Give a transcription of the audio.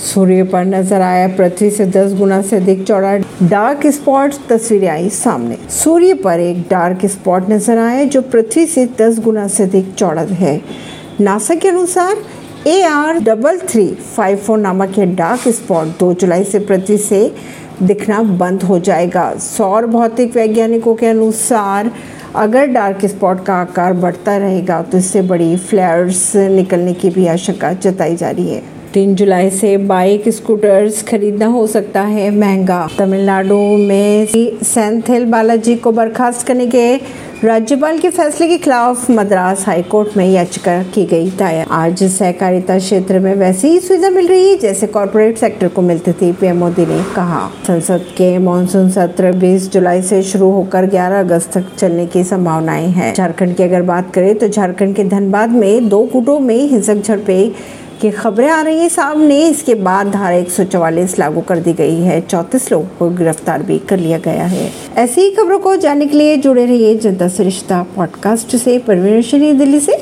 सूर्य पर नज़र आया, पृथ्वी से 10 गुना से अधिक चौड़ा डार्क स्पॉट तस्वीरें आई सामने। सूर्य पर एक डार्क स्पॉट नज़र आया, जो पृथ्वी से 10 गुना से अधिक चौड़ा है। नासा के अनुसार A R double three five four नामक यह डार्क स्पॉट दो जुलाई से पृथ्वी से दिखना बंद हो जाएगा। सौर भौतिक वैज्ञानिकों के अनुसार, अगर डार्क स्पॉट का आकार बढ़ता रहेगा तो इससे बड़ी फ्लेयर्स निकलने की भी आशंका जताई जा रही है। तीन जुलाई से बाइक, स्कूटर्स खरीदना हो सकता है महँगा। तमिलनाडु में सेंथिल बालाजी को बर्खास्त करने के राज्यपाल के फैसले के खिलाफ मद्रास हाईकोर्ट में याचिका की गई दायर। आज सहकारिता क्षेत्र में वैसी ही सुविधा मिल रही है जैसे कॉरपोरेट सेक्टर को मिलती थी, पीएम मोदी ने कहा। संसद के मानसून सत्र 20 जुलाई से शुरू होकर 11 अगस्त तक चलने की संभावनाएँ हैं। झारखंड की अगर बात करें तो झारखंड के धनबाद में दो गुटों में हिंसक झड़पे की खबरें आ रही हैं। सामने इसके बाद धारा एक सौ चौवालीस लागू कर दी गई है। चौतीस लोगों को गिरफ़्तार भी कर लिया गया है। ऐसी ही खबरों को जानने के लिए जुड़े रहिए जनता सरिश्ता पॉडकास्ट से। परवीन दिल्ली से।